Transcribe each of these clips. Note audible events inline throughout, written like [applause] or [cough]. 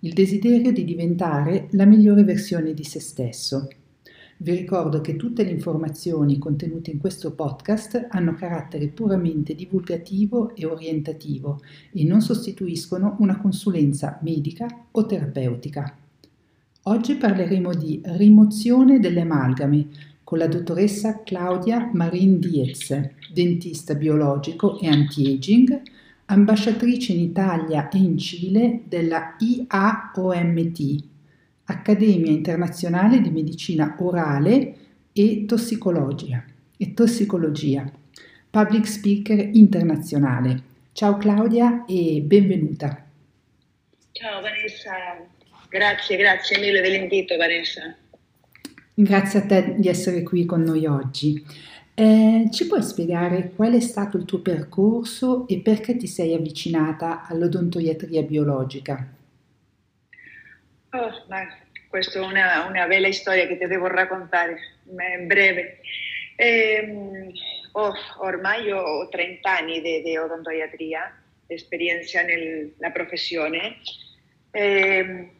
il desiderio di diventare la migliore versione di se stesso. Vi ricordo che tutte le informazioni contenute in questo podcast hanno carattere puramente divulgativo e orientativo e non sostituiscono una consulenza medica o terapeutica. Oggi parleremo di rimozione delle amalgame con la dottoressa Claudia Marin Diez, dentista biologico e anti-aging, ambasciatrice in Italia e in Cile della IAOMT, Accademia Internazionale di Medicina Orale e Tossicologia, e tossicologia public speaker internazionale. Ciao Claudia e benvenuta. Ciao Vanessa, grazie, grazie mille dell'invito Vanessa. Grazie a te di essere qui con noi oggi. Eh, ci puoi spiegare qual è stato il tuo percorso e perché ti sei avvicinata all'odontoiatria biologica? Oh, ma questa è una, una, bella storia che ti devo raccontare, in breve. Eh, oh, ormai ho 30 anni di, di odontoiatria, esperienza nella professione. Eh,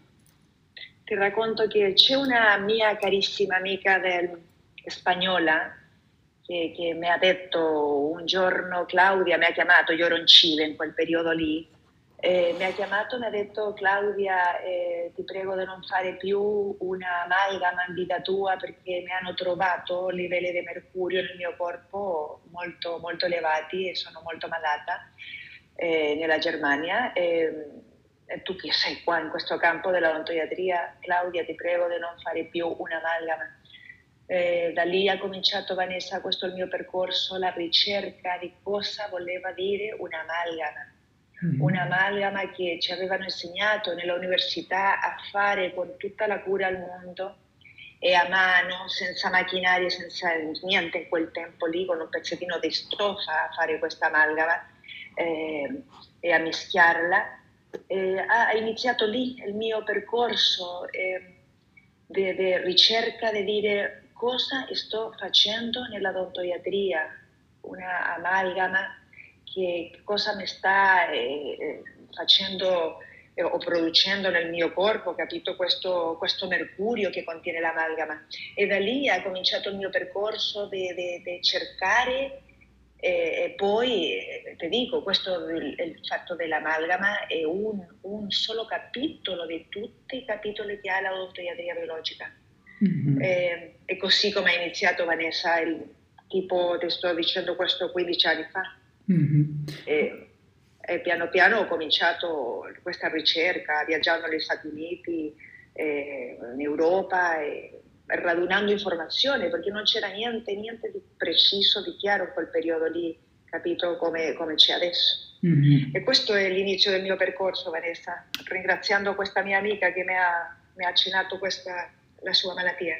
ti racconto che c'è una mia carissima amica del, spagnola che, che, mi ha detto un giorno, Claudia mi ha chiamato, io ero in Cile in quel periodo lì, eh, mi ha chiamato e mi ha detto Claudia eh, ti prego di non fare più una amalgama in vita tua perché mi hanno trovato livelli di mercurio nel mio corpo molto, molto elevati e sono molto malata eh, nella Germania. Tu che sei qua in questo campo della odontoiatria, Claudia ti prego di non fare più un'amalgama eh, da lì ha cominciato Vanessa, questo è il mio percorso, la ricerca di cosa voleva dire un'amalgama. Mm-hmm. Un'amalgama che ci avevano insegnato nell'università a fare con tutta la cura al mondo e a mano, senza macchinari, senza niente in quel tempo lì, con un pezzettino di stoffa a fare questa amalgama eh, e a mischiarla. Eh, ha iniziato lì il mio percorso eh, di ricerca di dire cosa sto facendo nella odontoiatria, una amalgama che cosa mi sta eh, eh, facendo eh, o producendo nel mio corpo, capito questo, questo, mercurio che contiene l'amalgama. E da lì ha cominciato il mio percorso di cercare e, e, poi eh, ti dico, questo il fatto dell'amalgama è un, un, solo capitolo di tutti i capitoli che ha l'odontoiatria biologica. Mm-hmm. E, e, così come ha iniziato Vanessa, il, tipo ti sto dicendo questo 15 anni fa. Mm-hmm. E, e, piano piano ho cominciato questa ricerca, viaggiando negli Stati Uniti, eh, in Europa, e, radunando informazioni, perché non c'era niente, niente di preciso, di chiaro in quel periodo lì, capito come, come c'è adesso. Mm-hmm. E questo è l'inizio del mio percorso, Vanessa, ringraziando questa mia amica che mi ha, mi ha accennato questa la sua malattia.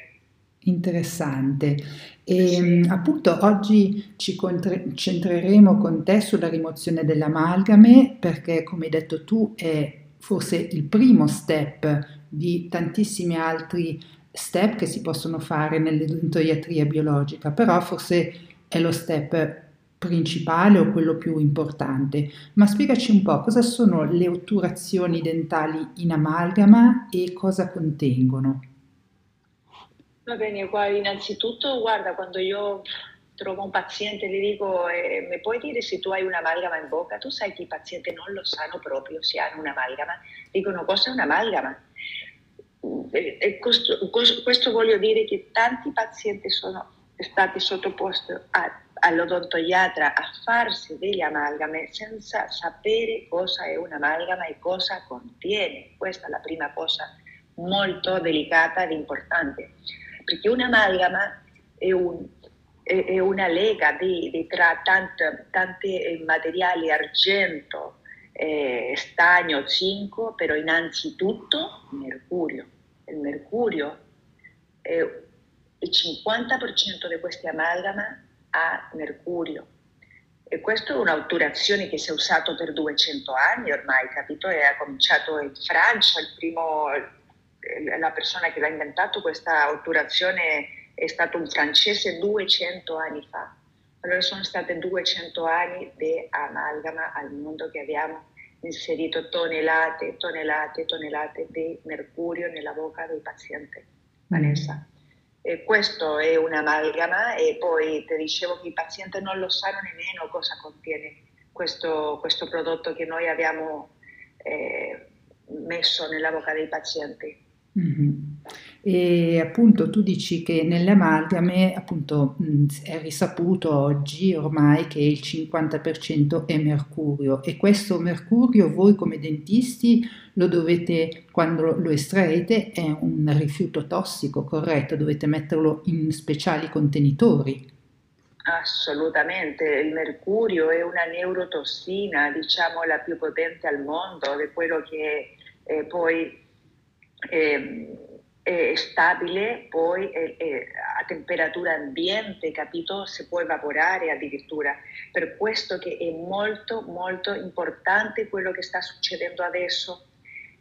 Interessante. E sì. appunto oggi ci concentreremo con te sulla rimozione dell'amalgame perché come hai detto tu è forse il primo step di tantissimi altri step che si possono fare nell'odontoiatria biologica, però forse è lo step principale o quello più importante. Ma spiegaci un po' cosa sono le otturazioni dentali in amalgama e cosa contengono. Va bene, innanzitutto, guarda, quando io trovo un paziente gli dico, eh, mi puoi dire se tu hai un'amalgama in bocca? Tu sai che i pazienti non lo sanno proprio se hanno un'amalgama. Dicono, cosa è un'amalgama? E, e questo, questo, voglio dire che tanti pazienti sono stati sottoposti a, all'odontoiatra a farsi degli amalgame senza sapere cosa è un'amalgama e cosa contiene. Questa è la prima cosa molto delicata ed importante perché un'amalgama è, un, è, è una lega di, di tra tanti eh, materiali, argento, eh, stagno, zinco, però innanzitutto mercurio. Il mercurio eh, il 50% di questi amalgama ha mercurio. E questa è un'otturazione che si è usata per 200 anni ormai, capito? E ha cominciato in Francia, primo, la persona che l'ha inventato questa otturazione è stato un francese 200 anni fa. Allora sono state 200 anni di amalgama al mondo che abbiamo inserito tonnellate, tonnellate, tonnellate di mercurio nella bocca del paziente. Vanessa. E questo è un'amalgama e poi ti dicevo che i pazienti non lo sanno nemmeno cosa contiene questo, questo prodotto che noi abbiamo eh, messo nella bocca dei pazienti. Mm-hmm. E appunto tu dici che nelle amalgame appunto è risaputo oggi ormai che il 50% è mercurio e questo mercurio voi come dentisti lo dovete, quando lo estraete, è un rifiuto tossico, corretto? Dovete metterlo in speciali contenitori. Assolutamente, il mercurio è una neurotossina, diciamo la più potente al mondo, di quello che eh, poi eh, è stabile, poi è, è a temperatura ambiente, capito? Si può evaporare addirittura. Per questo che è molto, molto importante quello che sta succedendo adesso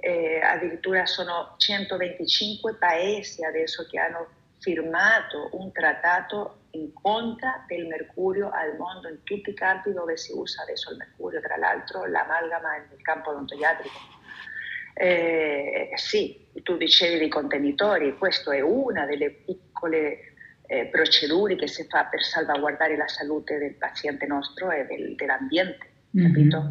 eh, addirittura sono 125 paesi adesso che hanno firmato un trattato in contra del mercurio al mondo in tutti i campi dove si usa adesso il mercurio, tra l'altro l'amalgama nel campo odontoiatrico. Eh, sì, tu dicevi dei contenitori, questa è una delle piccole eh, procedure che si fa per salvaguardare la salute del paziente nostro e del, dell'ambiente, mm-hmm. capito?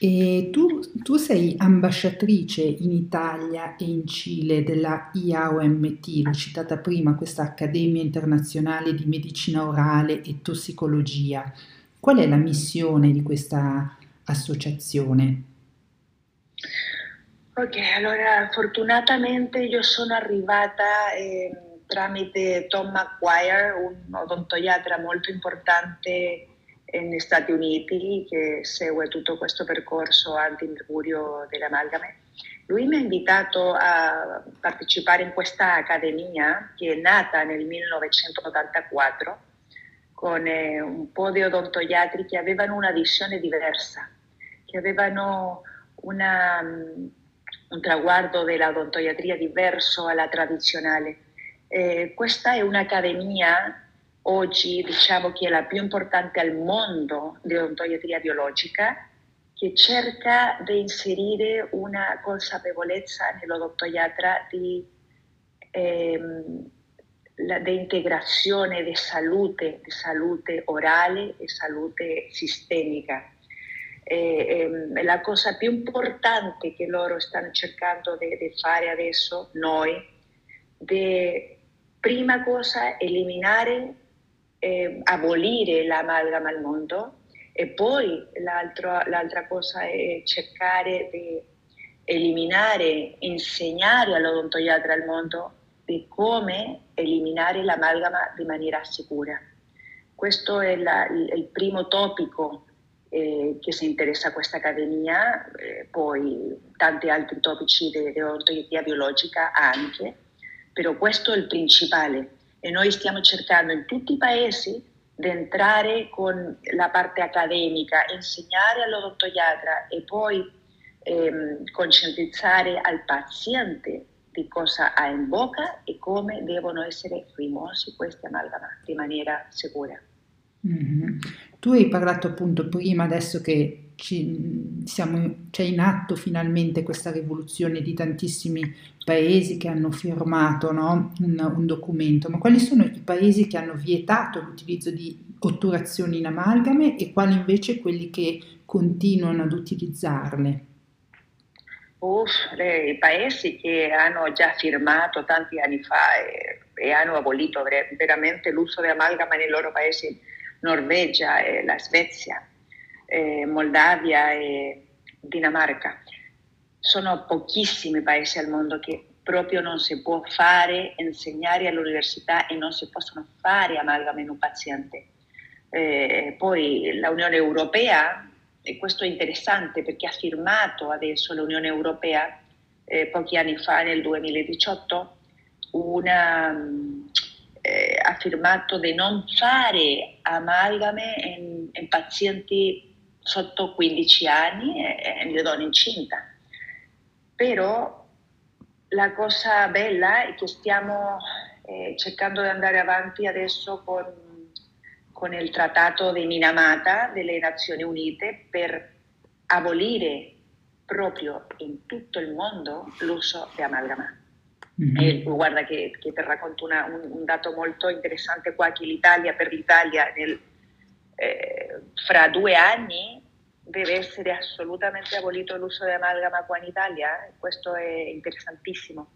E tu, tu, sei ambasciatrice in Italia e in Cile della IAOMT, l'ho citata prima, questa Accademia Internazionale di Medicina Orale e Tossicologia. Qual è la missione di questa associazione? Ok, allora fortunatamente io sono arrivata eh, tramite Tom McGuire, un odontoiatra molto importante negli Stati Uniti che segue tutto questo percorso antimercurio delle. Lui mi ha invitato a partecipare in questa accademia che è nata nel 1984 con eh, un po' di odontoiatri che avevano una visione diversa, che avevano una, um, un traguardo dell'odontoiatria diverso alla tradizionale. Eh, questa è un'accademia oggi diciamo che è la più importante al mondo di odontoiatria biologica, che cerca di inserire una consapevolezza nell'odontoiatra di, ehm, di integrazione di salute, di salute orale e salute sistemica. E, ehm, la cosa più importante che loro stanno cercando di fare adesso, noi, di prima cosa eliminare eh, abolire l'amalgama al mondo e poi l'altra cosa è cercare di eliminare, insegnare all'odontoiatra al mondo di come eliminare l'amalgama di maniera sicura. Questo è la, il primo topico eh, che si interessa a questa accademia, eh, poi tanti altri topici di odontoiatria biologica anche, però questo è il principale e noi stiamo cercando in tutti i paesi di entrare con la parte accademica, insegnare all'odontoiatra e poi ehm, conscientizzare al paziente di cosa ha in bocca e come devono essere rimossi questi amalgamati in maniera sicura. Mm-hmm. Tu hai parlato appunto prima adesso che ci, siamo, c'è in atto finalmente questa rivoluzione di tantissimi paesi che hanno firmato no? un, un, documento, ma quali sono i paesi che hanno vietato l'utilizzo di otturazioni in amalgame e quali invece quelli che continuano ad utilizzarle? Uff, i paesi che hanno già firmato tanti anni fa e, e hanno abolito veramente l'uso di amalgama nei loro paesi, Norvegia e la Svezia eh, Moldavia e Dinamarca. Sono pochissimi paesi al mondo che proprio non si può fare, insegnare all'università e non si possono fare amalgame in un paziente. Eh, poi l'Unione Europea, e questo è interessante perché ha firmato adesso l'Unione Europea eh, pochi anni fa, nel 2018, una, eh, affermato di non fare amalgame in, in pazienti sotto 15 anni e, e le donne incinte. Però la cosa bella è che stiamo eh, cercando di andare avanti adesso con, con il trattato di Minamata delle Nazioni Unite per abolire proprio in tutto il mondo l'uso di amalgama. Mm-hmm. E guarda che, che racconto una, un, un, dato molto interessante qua, che l'Italia, per l'Italia, nel, eh, fra due anni deve essere assolutamente abolito l'uso di amalgama qua in Italia. Questo è interessantissimo,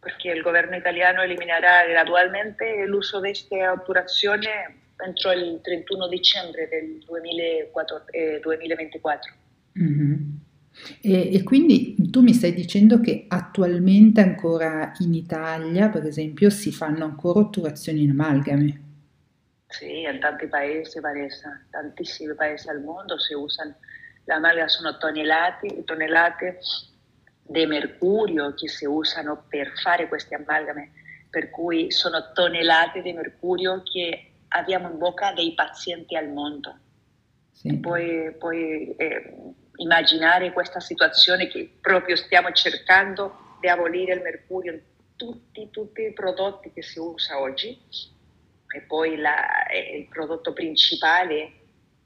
perché il governo italiano eliminerà gradualmente l'uso di questa otturazione entro il 31 dicembre del 2004, eh, 2024. Mm-hmm. E, e, quindi tu mi stai dicendo che attualmente ancora in Italia, per esempio, si fanno ancora otturazioni in amalgame? Sì, in tanti paesi, Vanessa, tantissimi paesi al mondo si usano l'amalgama, sono tonnellate, tonnellate di mercurio che si usano per fare queste amalgame, per cui sono tonnellate di mercurio che abbiamo in bocca dei pazienti al mondo. Sì. Poi, poi eh, immaginare questa situazione che proprio stiamo cercando di abolire il mercurio in tutti, tutti i prodotti che si usa oggi e poi la, il prodotto principale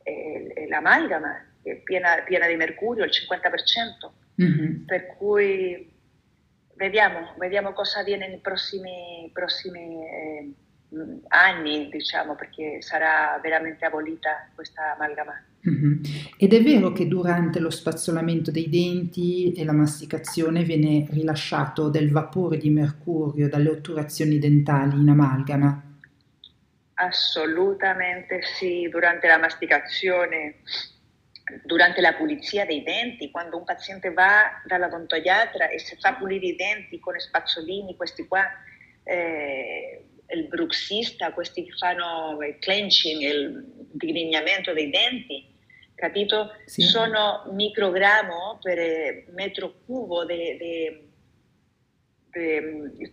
è, l'amalgama che è piena, piena, di mercurio, il 50%, mm-hmm. per cui vediamo, vediamo cosa avviene nei prossimi, prossimi eh, anni, diciamo, perché sarà veramente abolita questa amalgama. Ed è vero che durante lo spazzolamento dei denti e la masticazione viene rilasciato del vapore di mercurio dalle otturazioni dentali in amalgama? Assolutamente sì, durante la masticazione, durante la pulizia dei denti, quando un paziente va dall'odontoiatra e si fa pulire i denti con spazzolini, questi qua, eh, il bruxista, questi che fanno il clenching, il digrignamento dei denti, capito? Sì. Sono microgrammo per metro cubo di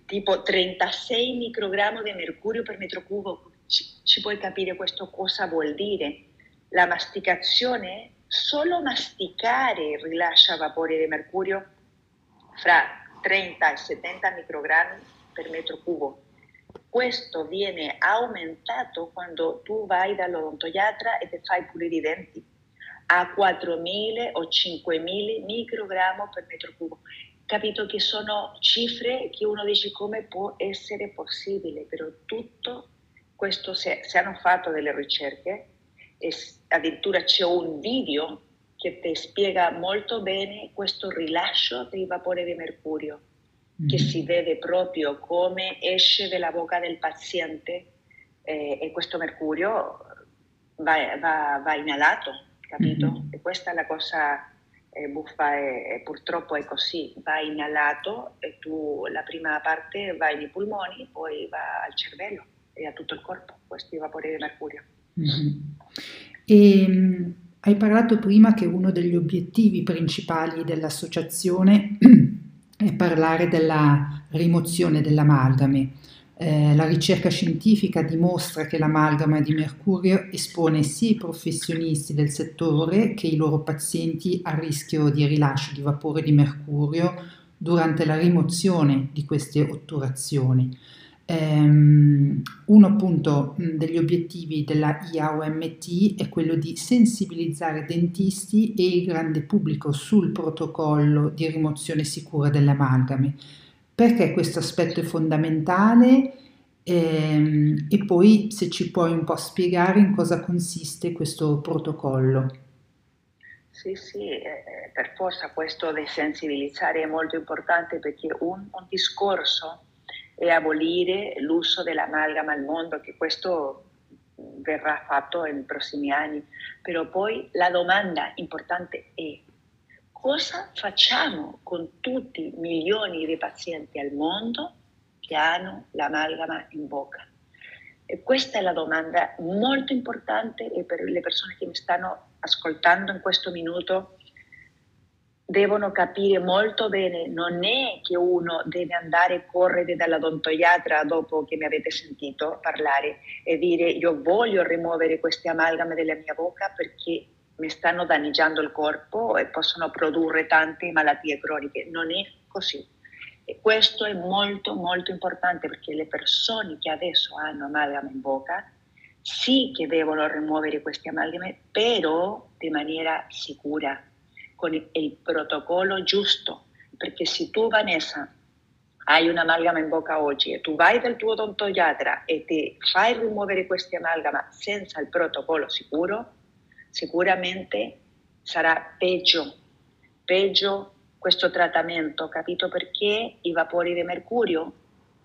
tipo 36 microgrammi di mercurio per metro cubo. Ci, ci puoi capire questo cosa vuol dire? La masticazione, solo masticare rilascia vapore di mercurio fra 30 e 70 microgrammi per metro cubo questo viene aumentato quando tu vai dall'odontoiatra e ti fai pulire i denti a 4.000 o 5.000 microgrammi per metro cubo. Capito che sono cifre che uno dice come può essere possibile, però tutto questo si, si hanno fatto delle ricerche e addirittura c'è un video che ti spiega molto bene questo rilascio dei vapori di mercurio che si vede proprio come esce dalla bocca del paziente eh, e questo mercurio va, va, va inalato, capito? Mm-hmm. E questa è la cosa eh, buffa e, e, purtroppo è così, va inalato e tu la prima parte va nei polmoni, poi va al cervello e a tutto il corpo, questi vapori di mercurio. Mm-hmm. E, um, hai parlato prima che uno degli obiettivi principali dell'associazione è parlare della rimozione dell'amalgame. Eh, la ricerca scientifica dimostra che l'amalgama di mercurio espone sia i professionisti del settore che i loro pazienti al rischio di rilascio di vapore di mercurio durante la rimozione di queste otturazioni. Um, uno appunto degli obiettivi della IAOMT è quello di sensibilizzare dentisti e il grande pubblico sul protocollo di rimozione sicura delle amalgame. Perché questo aspetto è fondamentale? Um, e poi se ci puoi un po' spiegare in cosa consiste questo protocollo. Sì, sì, eh, per forza questo di sensibilizzare è molto importante perché un, un discorso e abolire l'uso dell'amalgama al mondo, che questo verrà fatto nei prossimi anni. Però poi la domanda importante è cosa facciamo con tutti i milioni di pazienti al mondo che hanno l'amalgama in bocca? E questa è la domanda molto importante per le persone che mi stanno ascoltando in questo minuto devono capire molto bene, non è che uno deve andare a correre dall'odontoiatra dopo che mi avete sentito parlare e dire io voglio rimuovere queste amalgame dalla mia bocca perché mi stanno danneggiando il corpo e possono produrre tante malattie croniche. Non è così. E questo è molto molto importante perché le persone che adesso hanno amalgame in bocca sì che devono rimuovere queste amalgame, però di maniera sicura con il protocollo giusto, perché se tu Vanessa hai un'amalgama in bocca oggi e tu vai dal tuo odontoiatra e ti fai rimuovere queste amalgama senza il protocollo sicuro, sicuramente sarà peggio, peggio questo trattamento, capito? Perché i vapori di mercurio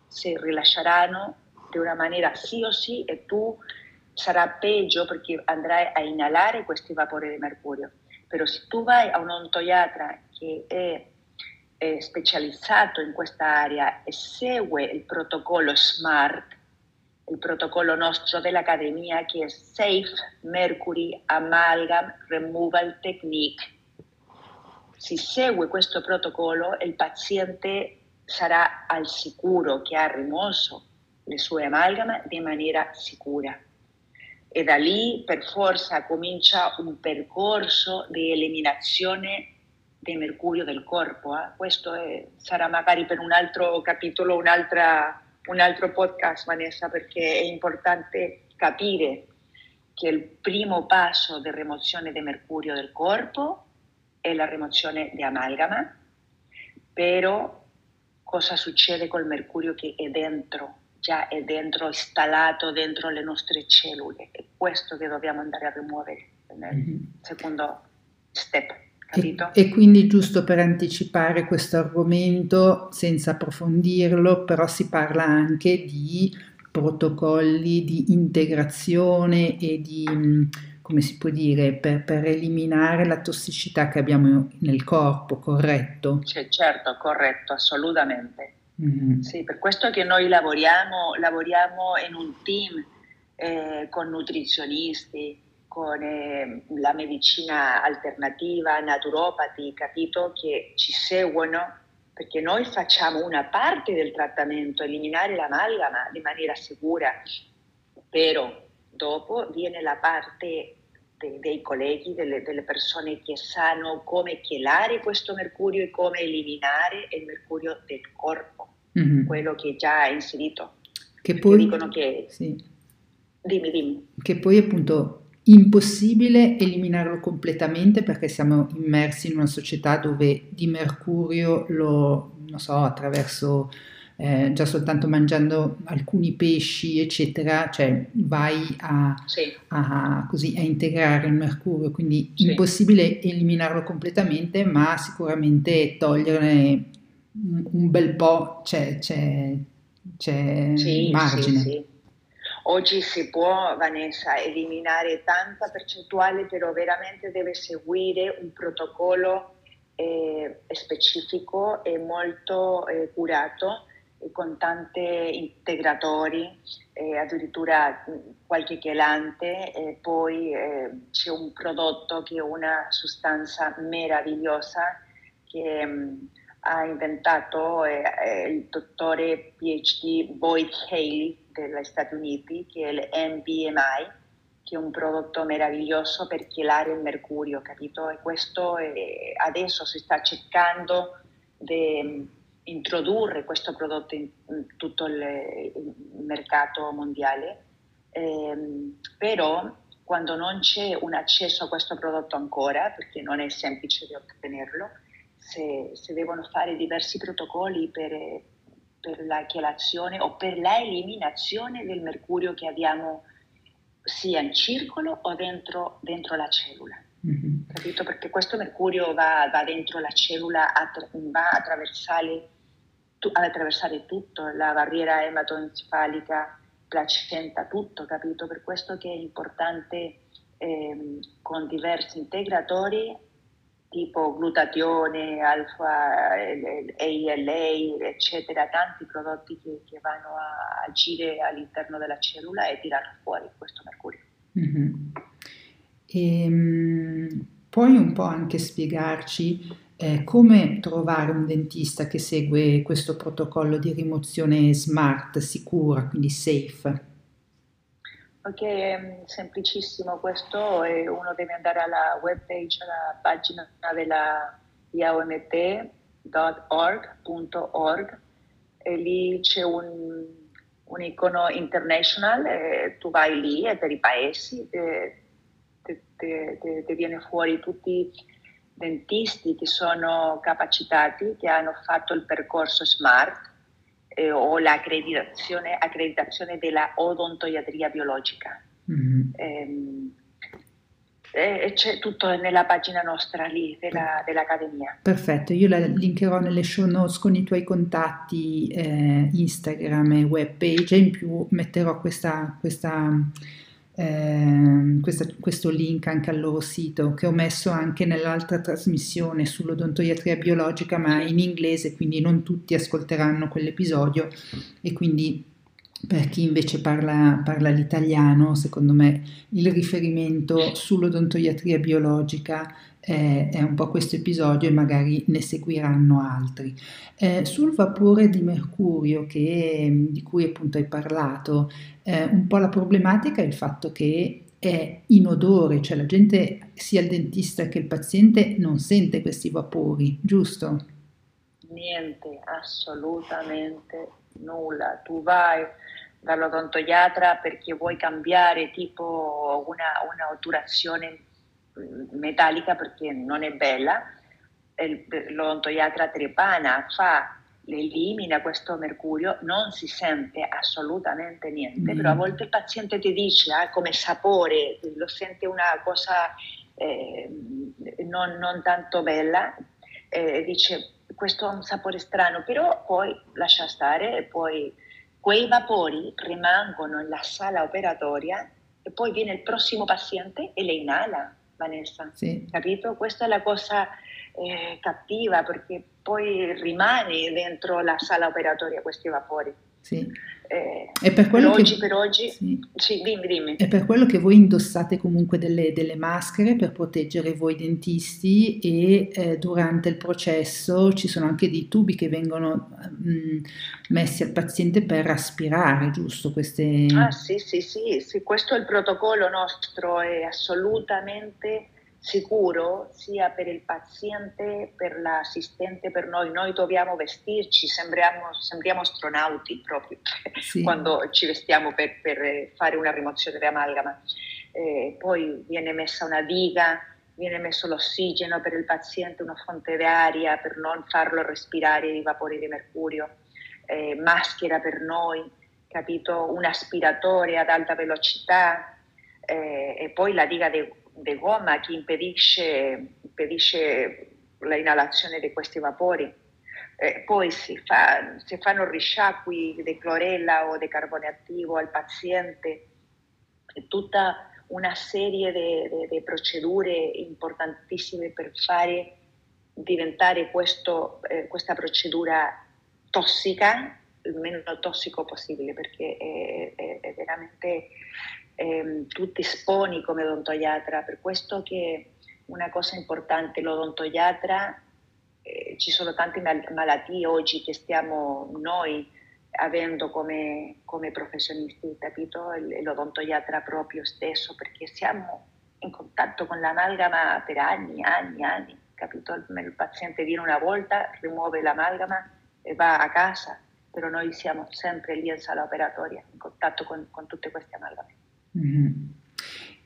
si rilasceranno di una maniera sì o sì e tu sarà peggio perché andrai a inalare questi vapori di mercurio. Però se tu vai a un ontoiatra che è, è specializzato in questa area e segue il protocollo SMART, il protocollo nostro dell'Accademia che è Safe Mercury Amalgam Removal Technique. Si segue questo protocollo il paziente sarà al sicuro che ha rimosso le sue amalgame di maniera sicura e da lì per forza comincia un percorso di eliminazione del mercurio del corpo. Eh? Questo è, sarà magari per un altro capitolo, un altro podcast, Vanessa, perché è importante capire che il primo passo di rimozione del mercurio del corpo è la rimozione di amalgama, però cosa succede col mercurio che è dentro già è dentro, installato dentro le nostre cellule. È questo che dobbiamo andare a rimuovere nel mm-hmm. secondo step. E, e, quindi giusto per anticipare questo argomento, senza approfondirlo, però si parla anche di protocolli di integrazione e di, mm, come si può dire, per, per eliminare la tossicità che abbiamo nel corpo, corretto? Cioè, certo, corretto, assolutamente. Sì, per questo che noi lavoriamo, lavoriamo in un team eh, con nutrizionisti, con eh, la medicina alternativa, naturopati, capito, che ci seguono, perché noi facciamo una parte del trattamento, eliminare l'amalgama di maniera sicura, però dopo viene la parte de, dei colleghi, delle, delle, persone che sanno come chelare questo mercurio e come eliminare il mercurio del corpo mm-hmm. quello che già è inserito. Che poi, dicono che... Sì. Dimmi, dimmi. Che poi appunto impossibile eliminarlo completamente perché siamo immersi in una società dove di mercurio lo, non so, attraverso eh, già soltanto mangiando alcuni pesci, eccetera, cioè vai a, sì. a, così, a integrare il mercurio, quindi sì. impossibile eliminarlo completamente, ma sicuramente toglierne un bel po' c'è, c'è, c'è sì, margine. Oggi si può, Vanessa, eliminare tanta percentuale, però veramente deve seguire un protocollo eh, specifico e molto eh, curato con tanti integratori, eh, addirittura qualche chelante, e poi eh, c'è un prodotto che è una sostanza meravigliosa che mm, ha inventato eh, eh, il dottore PhD Boyd Haley degli Stati Uniti, che è l'MBMI, che è un prodotto meraviglioso per chelare il mercurio, capito? E questo adesso si sta cercando di mm, introdurre questo prodotto in, tutto il, il, mercato mondiale, eh, però quando non c'è un accesso a questo prodotto ancora, perché non è semplice di ottenerlo, se, se devono fare diversi protocolli per, per la chelazione o per la eliminazione del mercurio che abbiamo sia in circolo o dentro, dentro la cellula. Mm-hmm. Capito? Perché questo mercurio va, va dentro la cellula, attra- va a attraversare, tu, ad attraversare tutto, la barriera ematoencefalica, placenta, tutto, capito? Per questo che è importante eh, con diversi integratori tipo glutatione, alfa, ALA, eccetera, tanti prodotti che, che, vanno a agire all'interno della cellula e tirare fuori questo mercurio. Mm-hmm. E, um, puoi un po' anche spiegarci eh, come trovare un dentista che segue questo protocollo di rimozione smart, sicura, quindi safe? Ok, è semplicissimo questo, e uno deve andare alla web page, alla pagina della iaomt.org.org e lì c'è un, un icono international, e tu vai lì e per i paesi ti viene fuori tutti dentisti che sono capacitati, che hanno fatto il percorso SMART eh, o l'accreditazione accreditazione della odontoiatria biologica. Mm-hmm. Eh, e c'è tutto nella pagina nostra lì della, dell'Accademia. Perfetto, io la linkerò nelle show notes con i tuoi contatti eh, Instagram e web page e in più metterò questa, questa eh, questa, questo link anche al loro sito che ho messo anche nell'altra trasmissione sull'odontoiatria biologica ma in inglese quindi non tutti ascolteranno quell'episodio. E quindi per chi invece parla, parla l'italiano secondo me il riferimento sull'odontoiatria biologica eh, è un po' questo episodio e magari ne seguiranno altri. Eh, sul vapore di mercurio che, di cui appunto hai parlato, eh, un po' la problematica è il fatto che è inodore, cioè la gente, sia il dentista che il paziente, non sente questi vapori, giusto? Niente, assolutamente nulla. Tu vai dall'odontoiatra perché vuoi cambiare tipo una, una otturazione metallica perché non è bella, l'odontoiatra trepana fa, elimina questo mercurio, non si sente assolutamente niente, mm. però a volte il paziente ti dice ah, come sapore, lo sente una cosa eh, non, non, tanto bella, eh, dice questo ha un sapore strano, però poi lascia stare e poi quei vapori rimangono nella sala operatoria e poi viene il prossimo paziente e le inala. Vanessa, sì. capito? Questa è la cosa eh, cattiva perché poi rimane dentro la sala operatoria questi vapori. Sì. Eh, e per, per, oggi, per oggi, sì. Sì, dimmi, dimmi. È per quello che voi indossate comunque delle, delle maschere per proteggere voi dentisti e eh, durante il processo ci sono anche dei tubi che vengono mh, mm, messi al paziente per aspirare, giusto? Queste... Ah sì, sì, sì, sì, questo è il protocollo nostro, è assolutamente sicuro sia per il paziente, per l'assistente, per noi. Noi dobbiamo vestirci, sembriamo, sembriamo astronauti proprio [laughs] sì. quando ci vestiamo per, per, fare una rimozione di amalgama. Eh, poi viene messa una diga, viene messo l'ossigeno per il paziente, una fonte d'aria per non farlo respirare i vapori di mercurio, eh, maschera per noi, capito? un aspiratore ad alta velocità eh, e poi la diga di di gomma che impedisce, impedisce l'inalazione di questi vapori. Eh, poi si, fa, si, fanno risciacqui di clorella o di carbone attivo al paziente, tutta una serie di procedure importantissime per fare diventare questo, eh, questa procedura tossica il meno tossico possibile perché è, è, è veramente ehm, tu ti esponi come odontoiatra, per questo che una cosa importante, l'odontoiatra, eh, ci sono tante mal- malattie oggi che stiamo noi avendo come, come professionisti, capito? L'odontoiatra proprio stesso, perché siamo in contatto con l'amalgama per anni, anni, anni, capito? Il paziente viene una volta, rimuove l'amalgama e va a casa, però noi siamo sempre lì in sala operatoria, in contatto con, con tutte queste amalgame. Mm-hmm.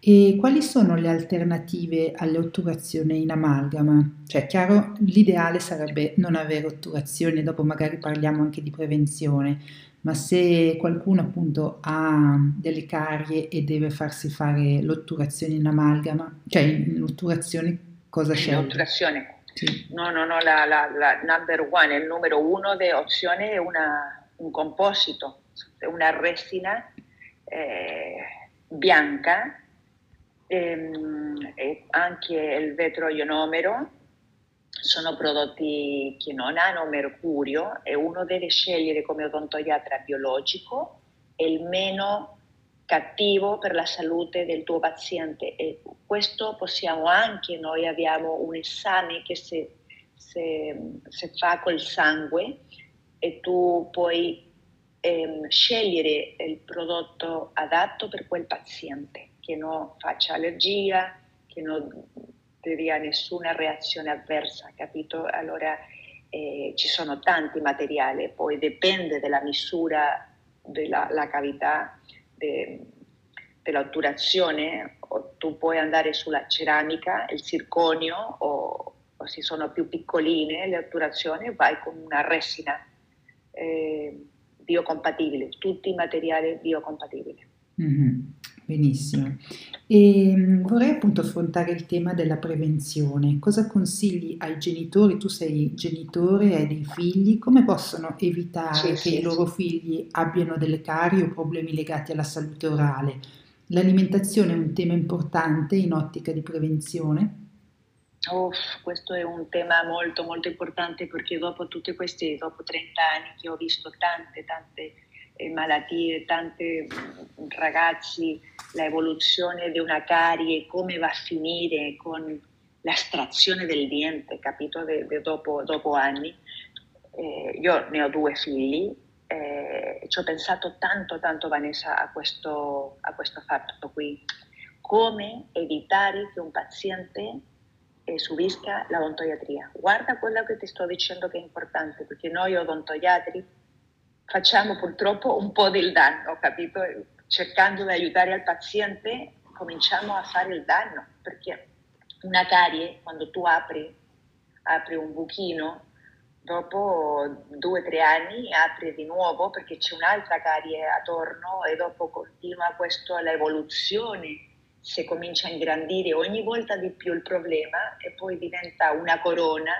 E quali sono le alternative alle otturazioni in amalgama? Cioè, chiaro, l'ideale sarebbe non avere otturazioni, dopo magari parliamo anche di prevenzione, ma se qualcuno appunto ha delle carie e deve farsi fare l'otturazione in amalgama, cioè l'otturazione cosa sceglie? L'otturazione? Sì. No, no, no, la, la, la number one, il numero uno di opzione è una, un composito, una resina eh, bianca ehm, e anche il vetro ionomero sono prodotti che non hanno mercurio e uno deve scegliere come odontoiatra biologico il meno cattivo per la salute del tuo paziente. E questo possiamo anche, noi abbiamo un esame che si fa col sangue e tu puoi ehm, scegliere il prodotto adatto per quel paziente, che non faccia allergia, che non dia nessuna reazione avversa, capito? Allora eh, ci sono tanti materiali, poi dipende dalla misura della cavità, de, dell'otturazione, tu puoi andare sulla ceramica, il zirconio o, o se sono più piccoline le otturazioni vai con una resina eh, biocompatibile, tutti i materiali biocompatibili. Mm-hmm. Benissimo. E mm, vorrei appunto affrontare il tema della prevenzione. Cosa consigli ai genitori? Tu sei genitore hai dei figli, come possono evitare sì, che sì, i loro figli abbiano delle carie o problemi legati alla salute orale? L'alimentazione è un tema importante in ottica di prevenzione? Oh, questo è un tema molto molto importante perché dopo tutti questi, dopo 30 anni che ho visto tante tante eh, malattie, tanti ragazzi, l'evoluzione di una carie, come va a finire con l'astrazione del diente, capito, de, de dopo, dopo, anni. Eh, io ne ho due figli eh, ci ho pensato tanto, tanto Vanessa a questo, a questo fatto qui. Come evitare che un paziente eh, subisca la odontoiatria. Guarda quello che ti sto dicendo che è importante, perché noi odontoiatri facciamo purtroppo un po' del danno, capito? Cercando di aiutare il paziente cominciamo a fare il danno, perché una carie, quando tu apri, apri un buchino, dopo due o tre anni apri di nuovo perché c'è un'altra carie attorno e dopo continua questa l'evoluzione si comincia a ingrandire ogni volta di più il problema e poi diventa una corona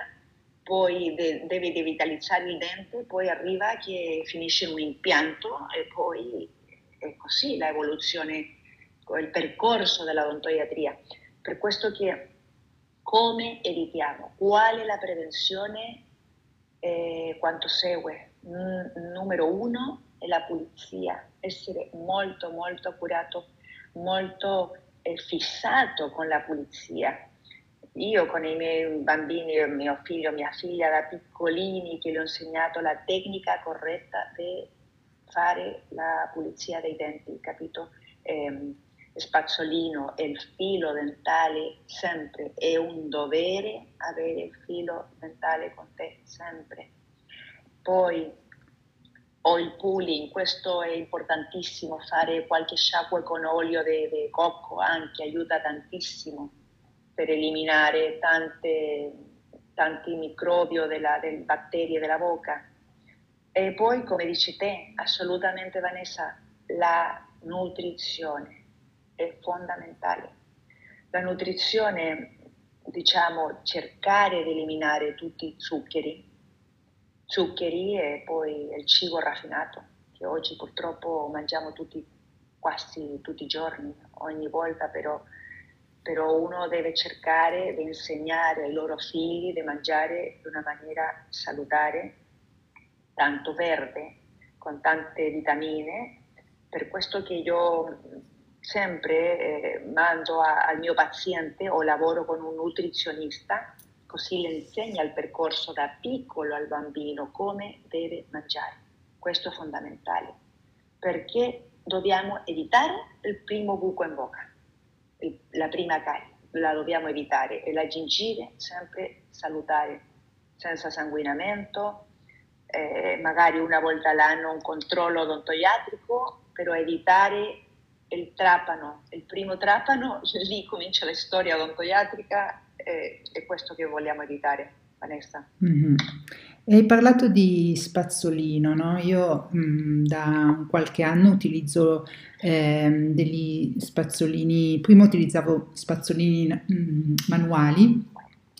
poi de- deve devitalizzare il dente, poi arriva che finisce in un impianto e poi è così l'evoluzione, il percorso dell'odontoiatria. Per questo che come evitiamo? Qual è la prevenzione? Eh, quanto segue? N- numero uno è la pulizia, essere molto molto accurato, molto fissato con la pulizia io con i miei bambini, mio figlio, mia figlia da piccolini, che gli ho insegnato la tecnica corretta di fare la pulizia dei denti, capito? Eh, spazzolino il filo dentale sempre, è un dovere avere il filo dentale con te sempre. Poi ho il pooling, questo è importantissimo, fare qualche sciacquo con olio di cocco anche aiuta tantissimo per eliminare tante, tanti microbi o della, del batterie della bocca. E poi, come dici te, assolutamente Vanessa, la nutrizione è fondamentale. La nutrizione, diciamo, cercare di eliminare tutti i zuccheri, zuccheri e poi il cibo raffinato, che oggi purtroppo mangiamo tutti, quasi tutti i giorni, ogni volta però però uno deve cercare di insegnare ai loro figli di mangiare in una maniera salutare, tanto verde, con tante vitamine, per questo che io sempre eh, mando a, al mio paziente o lavoro con un nutrizionista, così le insegna il percorso da piccolo al bambino come deve mangiare. Questo è fondamentale, perché dobbiamo evitare il primo buco in bocca. La prima carie la dobbiamo evitare. E la gengive sempre salutare, senza sanguinamento, eh, magari una volta all'anno un controllo odontoiatrico, però evitare il trapano, il primo trapano, [laughs] lì comincia la storia odontoiatrica eh, è questo che vogliamo evitare, Vanessa. Mm-hmm. Hai parlato di spazzolino, no? Io mh, mm, da qualche anno utilizzo eh, degli spazzolini, prima utilizzavo spazzolini mh, mm, manuali,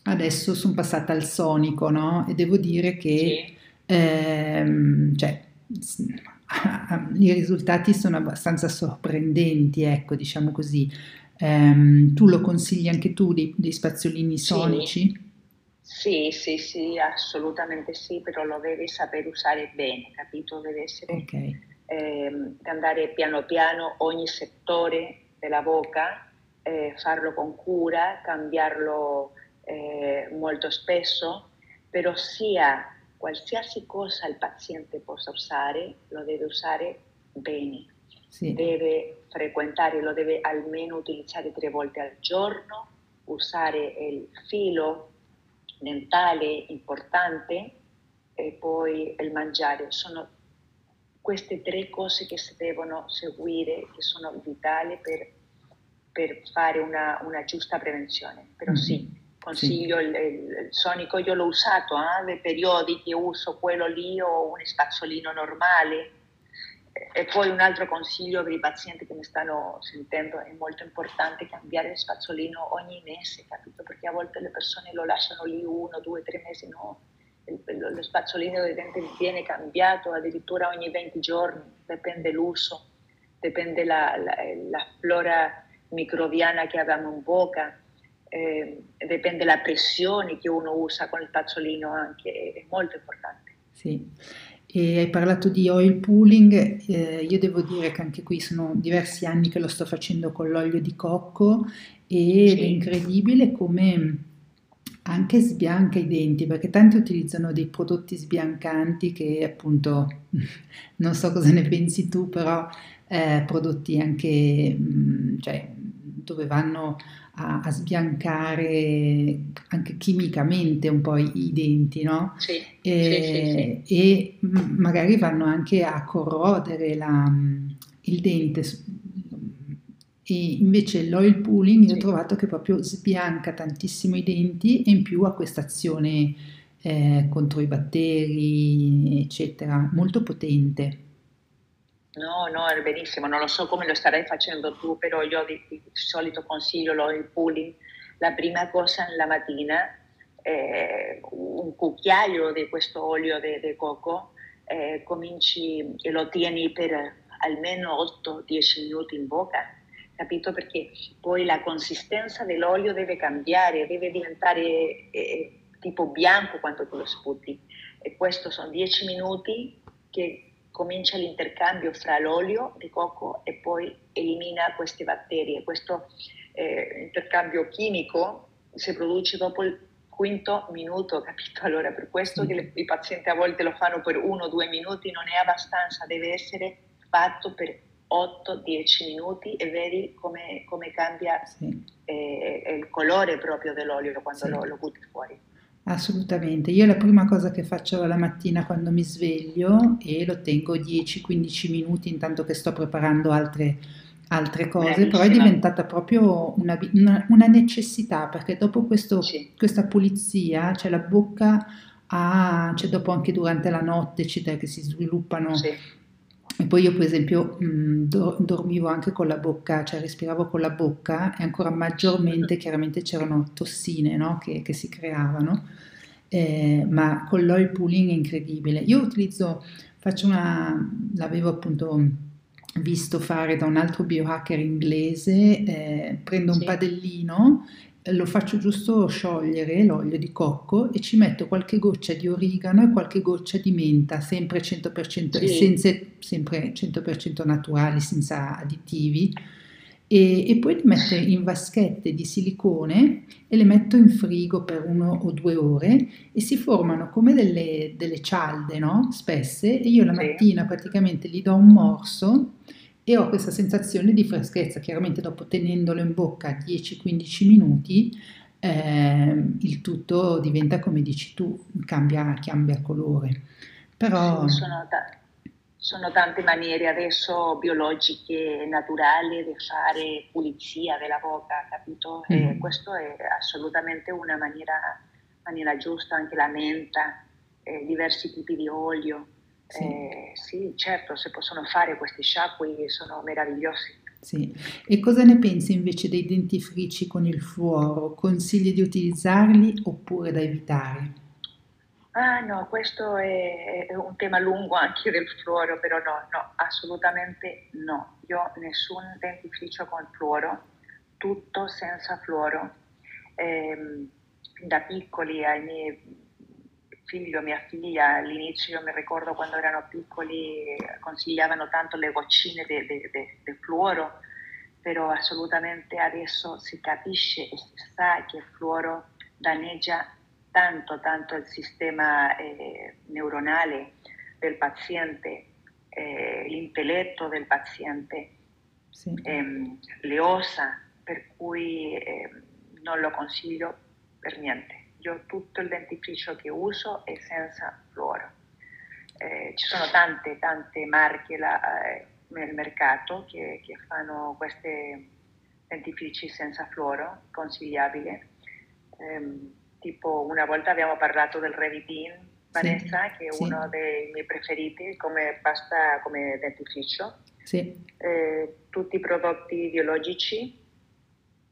adesso sono passata al sonico, no? E devo dire che ehm, cioè, [laughs] i risultati sono abbastanza sorprendenti, ecco, diciamo così. Eh, tu lo consigli anche tu dei, dei spazzolini sonici? Sì. Sì, sì, sì, assolutamente sì, però lo devi sapere usare bene, capito? Deve essere okay. eh, andare piano piano ogni settore della bocca, eh, farlo con cura, cambiarlo eh, molto spesso, però sia qualsiasi cosa il paziente possa usare, lo deve usare bene, sì. deve frequentare, lo deve almeno utilizzare tre volte al giorno, usare il filo dentale importante e poi il mangiare. Sono queste tre cose che si devono seguire, che sono vitali per, per fare una, una, giusta prevenzione. Però mm-hmm. sì, consiglio sì. Il, il, sonico, io l'ho usato, eh, nei periodi che uso quello lì o un spazzolino normale. E poi un altro consiglio per i pazienti che mi stanno sentendo è molto importante cambiare il spazzolino ogni mese, capito? Perché a volte le persone lo lasciano lì uno, due, tre mesi, no. Lo spazzolino dei denti viene cambiato addirittura ogni 20 giorni, dipende l'uso, dipende la, la, la flora microbiana che abbiamo in bocca eh, dipende la pressione che uno usa con il tazzolino anche, è molto importante. Sì, e hai parlato di oil pooling, eh, io devo dire che anche qui sono diversi anni che lo sto facendo con l'olio di cocco ed sì. è incredibile come anche sbianca i denti, perché tanti utilizzano dei prodotti sbiancanti che appunto [laughs] non so cosa ne pensi tu, però eh, prodotti anche mm, cioè, dove vanno a, a, sbiancare anche chimicamente un po' i, i denti, no? Sì, e, sì, sì, e magari vanno anche a corrodere la, il dente. E invece l'oil pooling io ho trovato che proprio sbianca tantissimo i denti e in più ha questa azione eh, contro i batteri, eccetera, molto potente. No, no, è benissimo, non lo so come lo starai facendo tu, però io di, di solito consiglio il pooling. La prima cosa la mattina, eh, un cucchiaio di questo olio di cocco, eh, cominci e lo tieni per almeno 8-10 minuti in bocca, capito? Perché poi la consistenza dell'olio deve cambiare, deve diventare eh, tipo bianco quando tu lo sputi. E questo sono 10 minuti che comincia l'intercambio fra l'olio di cocco e poi elimina queste batterie. Questo eh, intercambio chimico si produce dopo il quinto minuto, [laughs] capito? Allora, per questo sì. che le, i pazienti a volte lo fanno per uno o due minuti, non è abbastanza, deve essere fatto per 8-10 minuti e vedi come, come cambia sì. eh, il colore proprio dell'olio quando sì. lo, lo butti fuori. Assolutamente, io la prima cosa che faccio la mattina quando mi sveglio e lo tengo 10-15 minuti intanto che sto preparando altre, altre cose, però è diventata proprio una, una, una necessità perché dopo questo, sì. questa pulizia, cioè la bocca ha, cioè dopo anche durante la notte, eccetera, che si sviluppano sì. E poi io per esempio mh, do- dormivo anche con la bocca, cioè respiravo con la bocca e ancora maggiormente chiaramente c'erano tossine no? che, che, si creavano, eh, ma con l'oil pooling è incredibile. Io utilizzo, faccio una, l'avevo appunto visto fare da un altro biohacker inglese, eh, prendo un sì. padellino lo faccio giusto sciogliere l'olio di cocco e ci metto qualche goccia di origano e qualche goccia di menta, sempre 100% sì. essenze sempre 100% naturali, senza additivi. E, e, poi le metto in vaschette di silicone e le metto in frigo per uno o due ore e si formano come delle, delle cialde no? spesse e io la mattina praticamente gli do un morso e ho questa sensazione di freschezza, chiaramente dopo tenendolo in bocca 10-15 minuti eh, il tutto diventa come dici tu, cambia, cambia colore. Però... Sono, ta- sono, tante maniere adesso biologiche, naturali di fare pulizia della bocca, capito? Mm. E questo è assolutamente una maniera, maniera giusta, anche la menta, eh, diversi tipi di olio. Sì. Eh, sì, certo, se possono fare questi sciacqui sono meravigliosi. Sì. E cosa ne pensi invece dei dentifrici con il fluoro? Consigli di utilizzarli oppure da evitare? Ah no, questo è, un tema lungo anche del fluoro, però no, no, assolutamente no. Io nessun dentifricio con fluoro, tutto senza fluoro. Eh, da piccoli ai miei figlio, mia figlia, all'inizio io mi ricordo quando erano piccoli consigliavano tanto le goccine di fluoro, però assolutamente adesso si capisce e si sa che il fluoro danneggia tanto, tanto il sistema eh, neuronale del paziente, eh, l'intelletto del paziente, sì. ehm, le ossa, per cui eh, non lo consiglio per niente. Io tutto il dentifricio che uso è senza fluoro. Eh, ci sono tante, tante marche la, eh, nel mercato che, che fanno questi dentifrici senza fluoro, consigliabile. Eh, tipo una volta abbiamo parlato del Revitin, Vanessa, sì, che è sì. uno dei miei preferiti come pasta, come dentifricio. Sì. Eh, tutti i prodotti biologici,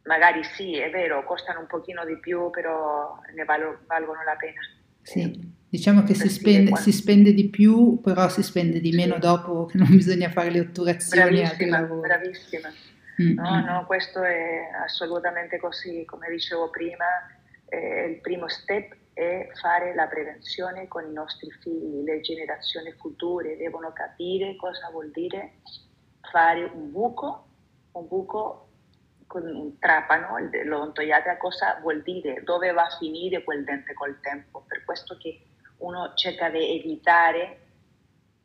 magari sì, è vero, costano un pochino di più, però ne valo, valgono la pena. Sì, diciamo che si spende, si spende, di più, però si spende di meno dopo che non [laughs] bisogna fare le otturazioni. Bravissima, bravissima. Mm-hmm. No, mm. no, questo è assolutamente così, come dicevo prima, eh, il primo step è fare la prevenzione con i nostri figli, le generazioni future devono capire cosa vuol dire fare un buco, un buco con un trapano, l'odontoiatra cosa vuol dire, dove va a finire quel dente col tempo, per questo che uno cerca di evitare,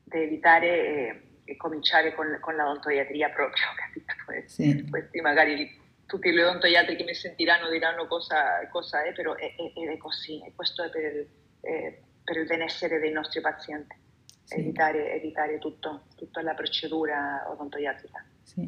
di evitare eh, e cominciare con, con l'odontoiatria proprio, [laughs] capito? Sì. Questi magari tutti gli odontoiatri che mi sentiranno diranno cosa, cosa è, però è, è, è, così, e questo è per il, è per il benessere dei nostri pazienti, sì. evitare, evitare tutto, tutta la procedura odontoiatrica. Sì.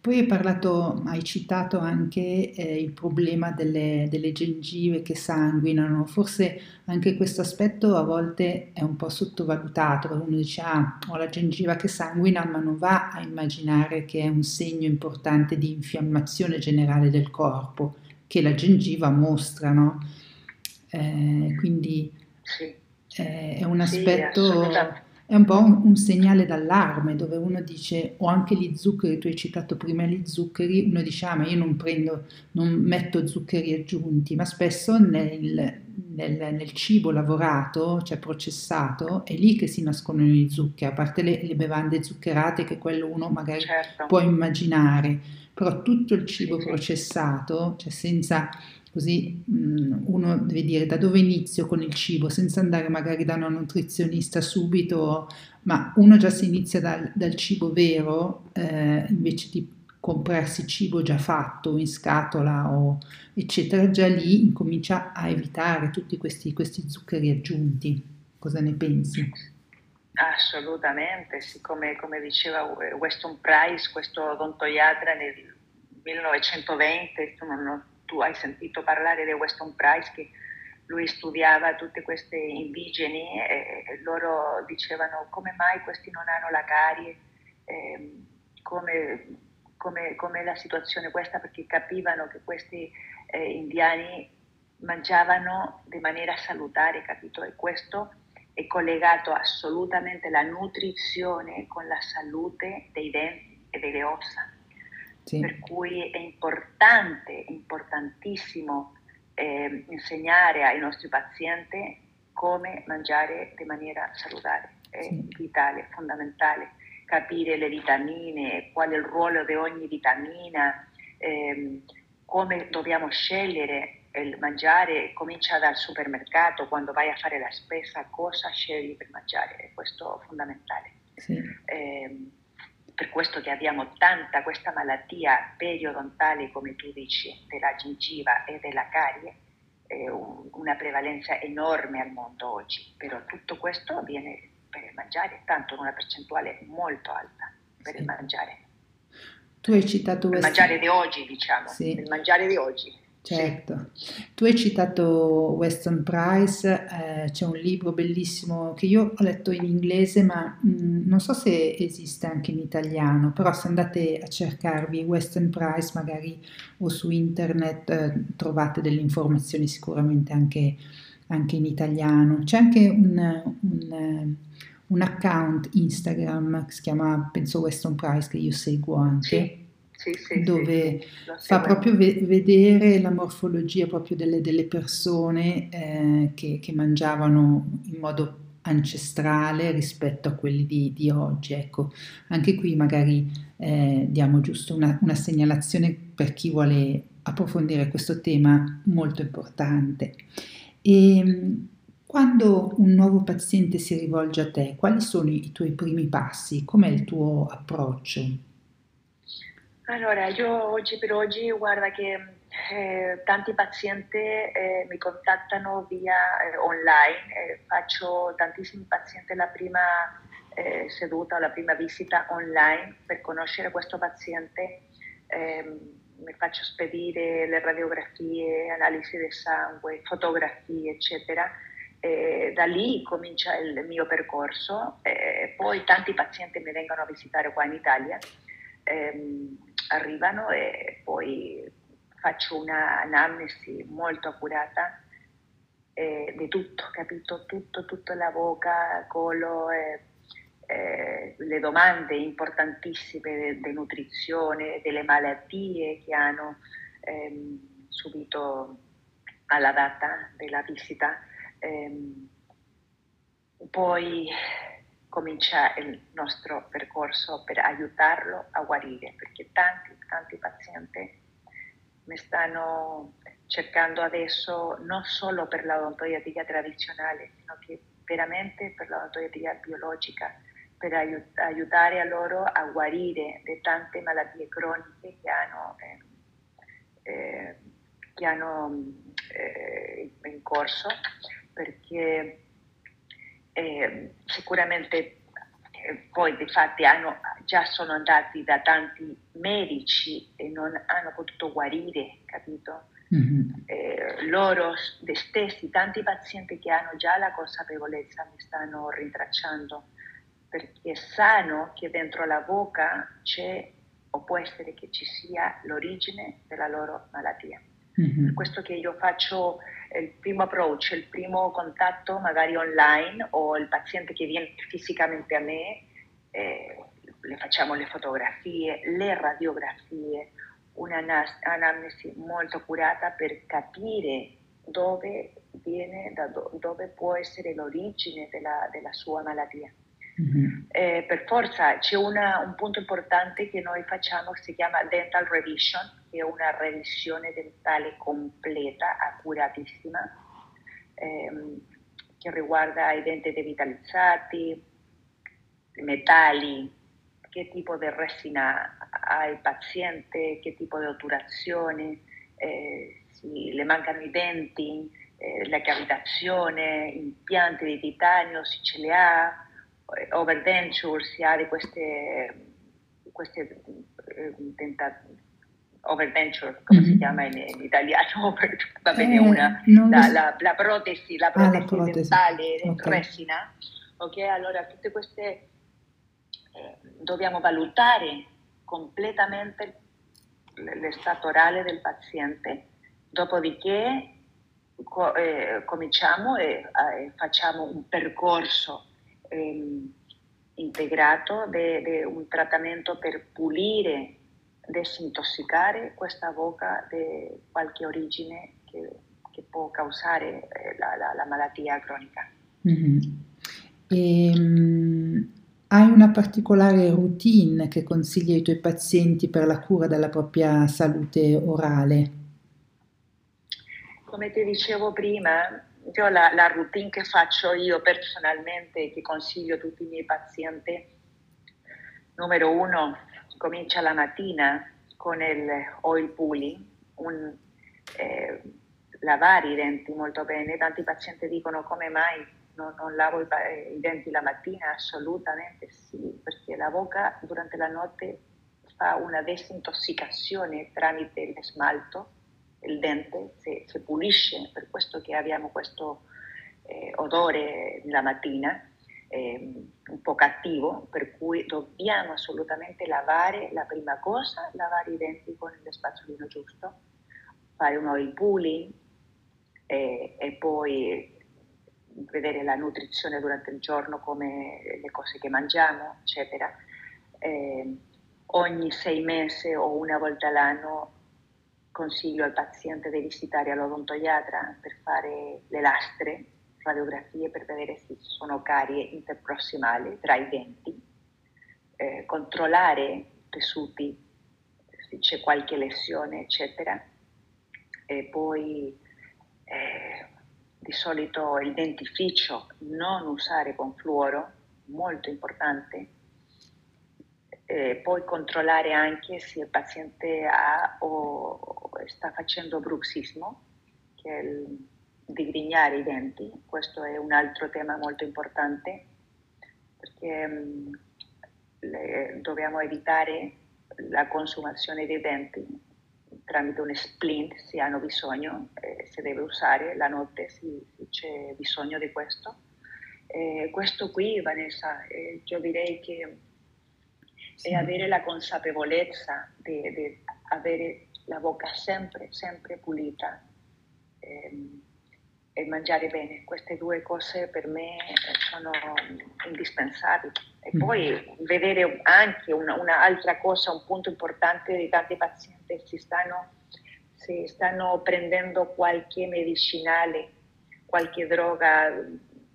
Poi hai parlato, hai citato anche eh, il problema delle, delle, gengive che sanguinano, forse anche questo aspetto a volte è un po' sottovalutato, uno dice ah ho la gengiva che sanguina, ma non va a immaginare che è un segno importante di infiammazione generale del corpo, che la gengiva mostra, no? Eh, quindi sì. eh, è un aspetto... Sì, è un po' un, un, segnale d'allarme dove uno dice, o anche gli zuccheri, tu hai citato prima gli zuccheri, uno dice, ah ma io non prendo, non metto zuccheri aggiunti, ma spesso nel, nel, nel cibo lavorato, cioè processato, è lì che si nascono gli zuccheri, a parte le, le bevande zuccherate che quello uno magari certo. può immaginare, però tutto il cibo processato, cioè senza Così mh, uno deve dire da dove inizio con il cibo, senza andare magari da una nutrizionista subito, ma uno già si inizia dal, dal cibo vero eh, invece di comprarsi cibo già fatto in scatola o eccetera, già lì incomincia a evitare tutti questi, questi zuccheri aggiunti. Cosa ne pensi? Assolutamente, sì, come, come, diceva Weston Price, questo odontoiatra nel 1920, non, tu hai sentito parlare di Weston Price che lui studiava tutte queste indigeni e, loro dicevano come mai questi non hanno la carie, eh, come, come, come, la situazione questa perché capivano che questi eh, indiani mangiavano in maniera salutare, capito? E questo è collegato assolutamente alla nutrizione con la salute dei denti e delle ossa. Sì. Per cui è importante, importantissimo eh, insegnare ai nostri pazienti come mangiare in maniera salutare. È sì. vitale, fondamentale capire le vitamine, qual è il ruolo di ogni vitamina, ehm, come dobbiamo scegliere il mangiare, comincia dal supermercato, quando vai a fare la spesa, cosa scegli per mangiare, questo è fondamentale. Sì. Eh, per questo che abbiamo tanta questa malattia periodontale, come tu dici, della gengiva e della carie, eh, una prevalenza enorme al mondo oggi, però tutto questo avviene per il mangiare, tanto in una percentuale molto alta per sì. il mangiare. Tu hai citato... Il mangiare di oggi, diciamo, sì. il mangiare di oggi. Certo, tu hai citato Weston Price, eh, c'è un libro bellissimo che io ho letto in inglese ma mh, mm, non so se esiste anche in italiano, però se andate a cercarvi Weston Price magari o su internet eh, trovate delle informazioni sicuramente anche, anche in italiano. C'è anche un, un, un account Instagram che si chiama, penso Weston Price, che io seguo anche. Sì sì, sì, dove fa proprio ve- vedere la morfologia proprio delle, delle persone eh, che, che, mangiavano in modo ancestrale rispetto a quelli di, di oggi. Ecco, anche qui magari eh, diamo giusto una, una segnalazione per chi vuole approfondire questo tema molto importante. E ehm, quando un nuovo paziente si rivolge a te, quali sono i tuoi primi passi? Com'è il tuo approccio? Allora, io oggi per oggi, guarda che eh, tanti pazienti eh, mi contattano via eh, online, eh, faccio tantissimi pazienti la prima eh, seduta, la prima visita online per conoscere questo paziente, ehm, mi faccio spedire le radiografie, analisi del sangue, fotografie, eccetera. E da lì comincia il mio percorso, poi tanti pazienti mi vengono a visitare qua in Italia, ehm, arrivano e poi faccio un'anamnesi molto accurata eh, di tutto, capito? Tutto, tutta la bocca, collo, eh, eh, le domande importantissime di nutrizione, delle malattie che hanno ehm, subito alla data della visita. Ehm, poi comincia il nostro percorso per aiutarlo a guarire, perché tanti, tanti pazienti mi stanno cercando adesso non solo per l'odontoiatria tradizionale, sino che veramente per l'odontoiatria biologica, per aiut- aiutare a loro a guarire di tante malattie croniche che hanno, eh, eh, che hanno eh, in corso, perché eh, sicuramente poi di fatti hanno, già sono andati da tanti medici e non hanno potuto guarire, capito? Mm-hmm. Eh, loro stessi, tanti pazienti che hanno già la consapevolezza mi stanno rintracciando perché sanno che dentro la bocca c'è o può essere che ci sia l'origine della loro malattia. Mm-hmm. Per questo che io faccio il primo approccio, il primo contatto magari online o il paziente che viene fisicamente a me, eh, le facciamo le fotografie, le radiografie, un'anamnesi molto accurata per capire dove viene, da dove può essere l'origine della, della sua malattia. Mm-hmm. Eh, per forza c'è una, un punto importante che noi facciamo che si chiama dental revision, è una revisione dentale completa, accuratissima, ehm, che riguarda i denti devitalizzati, metalli, che tipo di resina ha il paziente, che tipo di otturazione, eh, se le mancano i denti, eh, la cavitazione, impianti di titanio, se ce li ha, eh, overdenture, si ha di queste, queste eh, overdenture, come mm-hmm. si chiama in, in italiano? [laughs] Va bene eh, una, la, la, la, protesi, la protesi, ah, la protesi. dentale okay. resina. Ok, allora tutte queste eh, dobbiamo valutare completamente l'estato orale del paziente, dopodiché co- eh, cominciamo e facciamo un percorso eh, integrato di un trattamento per pulire, desintossicare questa bocca di qualche origine che, che può causare eh, la, la, la, malattia cronica. Mm-hmm. E, hai una particolare routine che consigli ai tuoi pazienti per la cura della propria salute orale? Come ti dicevo prima, io la, la, routine che faccio io personalmente, che consiglio a tutti i miei pazienti, numero uno, comincia la mattina con il oil pulling, un, eh, lavare i denti molto bene. Tanti pazienti dicono come mai non, non lavo i, i, denti la mattina? Assolutamente sì, perché la bocca durante la notte fa una desintossicazione tramite il smalto il dente si, si pulisce, per questo che abbiamo questo eh, odore la mattina, eh, un po' cattivo, per cui dobbiamo assolutamente lavare la prima cosa, lavare i denti con lo spazzolino giusto, fare un oil pulling eh, e poi vedere la nutrizione durante il giorno, come le cose che mangiamo, eccetera. Eh, ogni sei mesi o una volta all'anno consiglio al paziente di visitare l'odontoiatra per fare le lastre, radiografie per vedere se ci sono carie interprossimali tra i denti, eh, controllare i tessuti, se c'è qualche lesione, eccetera. E poi eh, di solito il dentifricio non usare con fluoro, molto importante. E poi controllare anche se il paziente ha o sta facendo bruxismo, che è il digrignare i denti. Questo è un altro tema molto importante perché mh, le, dobbiamo evitare la consumazione dei denti tramite un splint se hanno bisogno, eh, si deve usare la notte se, c'è bisogno di questo. Eh, questo qui, Vanessa, eh, io direi che sì. è avere la consapevolezza di, di, avere la bocca sempre, sempre pulita ehm, e mangiare bene. Queste due cose per me sono indispensabili. E mm. poi vedere anche un'altra una cosa, un punto importante di tanti pazienti, si stanno, si stanno prendendo qualche medicinale, qualche droga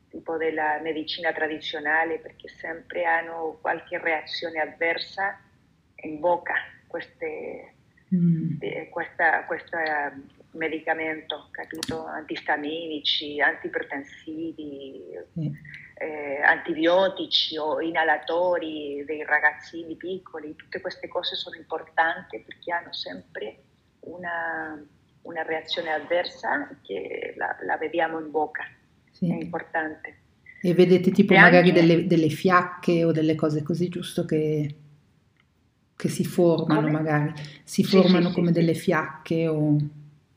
tipo della medicina tradizionale perché sempre hanno qualche reazione avversa in bocca queste, mm. eh, questa, questa medicamento, capito? Antistaminici, antiprotensivi, mm. eh, antibiotici o inalatori dei ragazzini piccoli, tutte queste cose sono importanti perché hanno sempre una, una reazione avversa che la, la, vediamo in bocca, sì. è importante. E vedete tipo e magari anche... delle, delle, fiacche o delle cose così, giusto che, che si formano come? magari, si formano sì, come delle fiacche o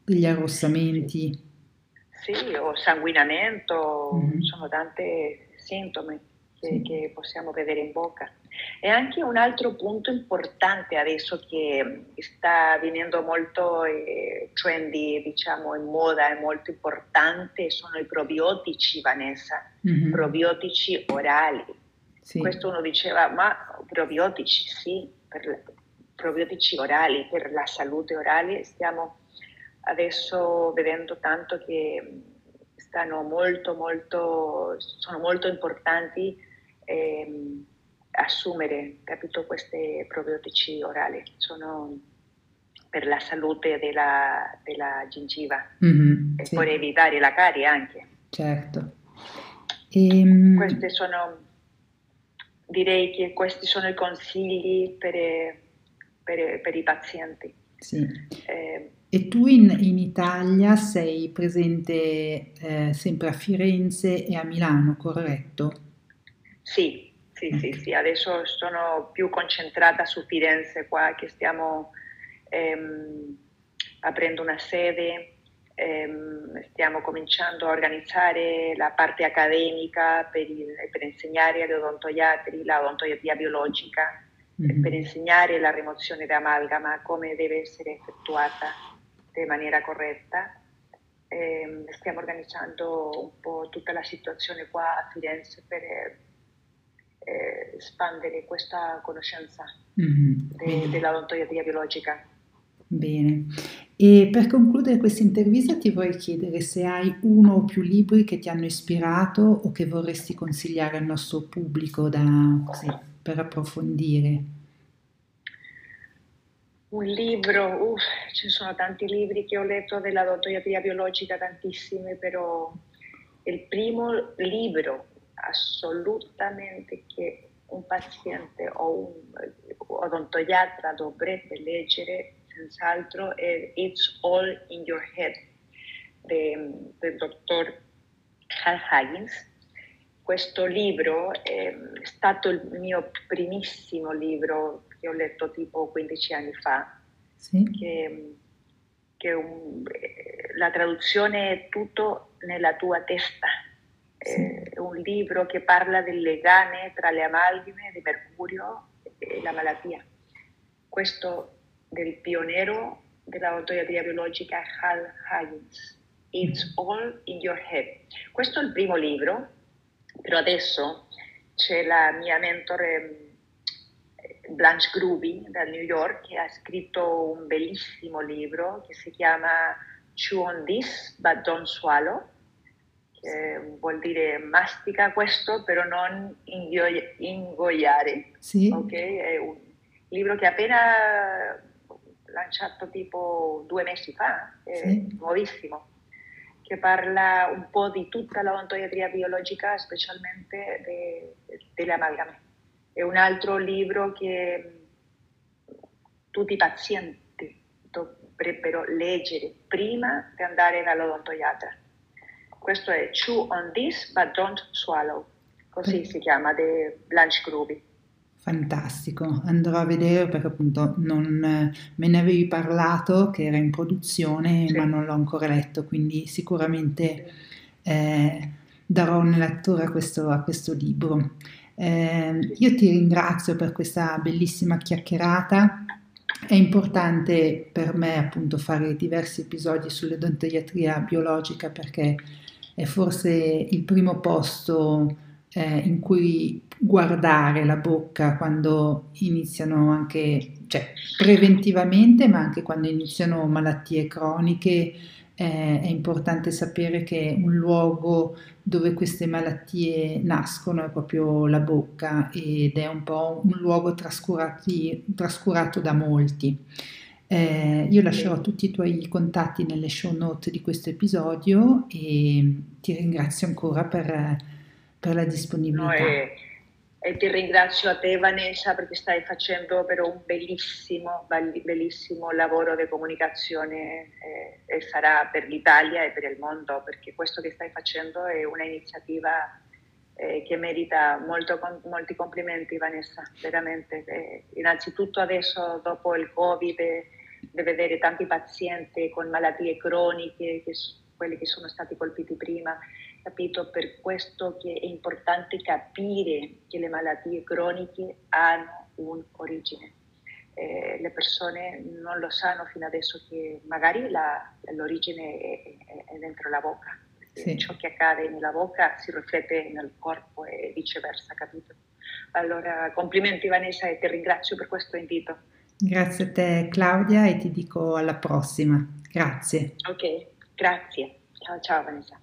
degli arrossamenti. Sì, o sanguinamento, mm-hmm. sono tanti sintomi che, sì. che, possiamo vedere in bocca. E anche un altro punto importante adesso che sta venendo molto eh, trendy, diciamo in moda, è molto importante, sono i probiotici, Vanessa, mm-hmm. probiotici orali. Sì. Questo uno diceva, ma probiotici sì, per, probiotici orali per la salute orale stiamo adesso vedendo tanto che stanno molto, molto, sono molto importanti eh, assumere, capito, questi probiotici orali. Sono per la salute della, della gingiva mm-hmm, e sì. per evitare la carie anche. Certo. E, ehm, questi sono, direi che questi sono i consigli per, per, per i pazienti. Sì. Eh, e tu in, in Italia sei presente eh, sempre a Firenze e a Milano, corretto? Sì, sì, okay. sì, sì, adesso sono più concentrata su Firenze qua che stiamo ehm, aprendo una sede, ehm, stiamo cominciando a organizzare la parte accademica per, per insegnare odontoiatri la odontoiatria biologica, mm-hmm. per insegnare la rimozione d'amalgama, come deve essere effettuata in maniera corretta. E stiamo organizzando un po' tutta la situazione qua a Firenze per eh, espandere questa conoscenza mm-hmm. de, dell'odontoiatria biologica. Bene, e per concludere questa intervista ti vorrei chiedere se hai uno o più libri che ti hanno ispirato o che vorresti consigliare al nostro pubblico da, così, per approfondire. Un libro, uff, ci sono tanti libri che ho letto della dottoria biologica, tantissimi, però il primo libro assolutamente che un paziente o un odontoiatra dovrebbe leggere senz'altro è It's All in Your Head del dottor Hal Higgins. Questo libro è stato il mio primissimo libro che ho letto tipo 15 anni fa, sì. che, che un, la traduzione è tutto nella tua testa. Sì. È un libro che parla del legame tra le amalgame di mercurio e la malattia. Questo del pioniero della odontoiatria biologica Hal Higgins. It's all in your head. Questo è il primo libro, però adesso c'è la mia mentore Blanche Gruby da New York che ha scritto un bellissimo libro che si chiama Chew on This but Don't Swallow, che vuol dire mastica questo però non ingoiare. Sì. Okay? È un libro che appena lanciato tipo due mesi fa, è sì. nuovissimo, che parla un po' di tutta la ontoiatria biologica, specialmente de, delle amalgame. È un altro libro che tutti i pazienti dovrebbero leggere prima di andare dall'odontoiatra. Questo è Chew on this but don't swallow, così si chiama, di Blanche Gruby. Fantastico, andrò a vedere perché appunto non me ne avevi parlato che era in produzione sì. ma non l'ho ancora letto, quindi sicuramente eh, darò una lettura a questo, a questo libro. Eh, io ti ringrazio per questa bellissima chiacchierata. È importante per me appunto fare diversi episodi sull'odontoiatria biologica perché è forse il primo posto eh, in cui guardare la bocca quando iniziano anche, cioè preventivamente, ma anche quando iniziano malattie croniche. Eh, è importante sapere che un luogo dove queste malattie nascono è proprio la bocca ed è un po' un luogo trascurato da molti. Eh, io lascerò tutti i tuoi contatti nelle show note di questo episodio e ti ringrazio ancora per per la disponibilità. No, e, e, ti ringrazio a te Vanessa perché stai facendo però un bellissimo, bellissimo lavoro di comunicazione eh, e sarà per l'Italia e per il mondo perché questo che stai facendo è un'iniziativa eh, che merita molto, molti complimenti Vanessa, veramente. Eh, innanzitutto adesso dopo il Covid di vedere tanti pazienti con malattie croniche, che, quelli che sono stati colpiti prima, capito? Per questo che è importante capire che le malattie croniche hanno un'origine. Eh, le persone non lo sanno fino adesso che magari la, l'origine è, è, è, dentro la bocca. Sì. Ciò che accade nella bocca si riflette nel corpo e viceversa, capito? Allora, complimenti Vanessa e ti ringrazio per questo invito. Grazie a te Claudia e ti dico alla prossima. Grazie. Ok, grazie. Ciao ciao Vanessa.